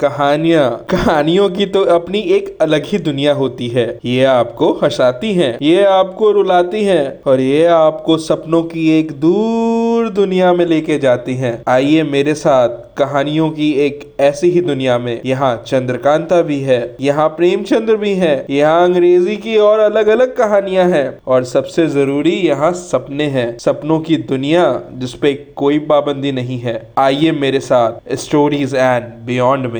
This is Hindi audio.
कहानियाँ। कहानियों की तो अपनी एक अलग ही दुनिया होती है। ये आपको हंसाती हैं, ये आपको रुलाती हैं और ये आपको सपनों की एक दूर दुनिया में लेके जाती हैं। आइए मेरे साथ कहानियों की एक ऐसी ही दुनिया में। यहाँ चंद्रकांता भी है, यहाँ प्रेमचंद्र भी है, यहाँ अंग्रेज़ी की और अलग अलग कहानियाँ हैं और सबसे ज़रूरी यहाँ सपने हैं। सपनों की दुनिया जिसपे कोई पाबंदी नहीं है। आइए मेरे साथ स्टोरीज एंड बियॉन्ड में।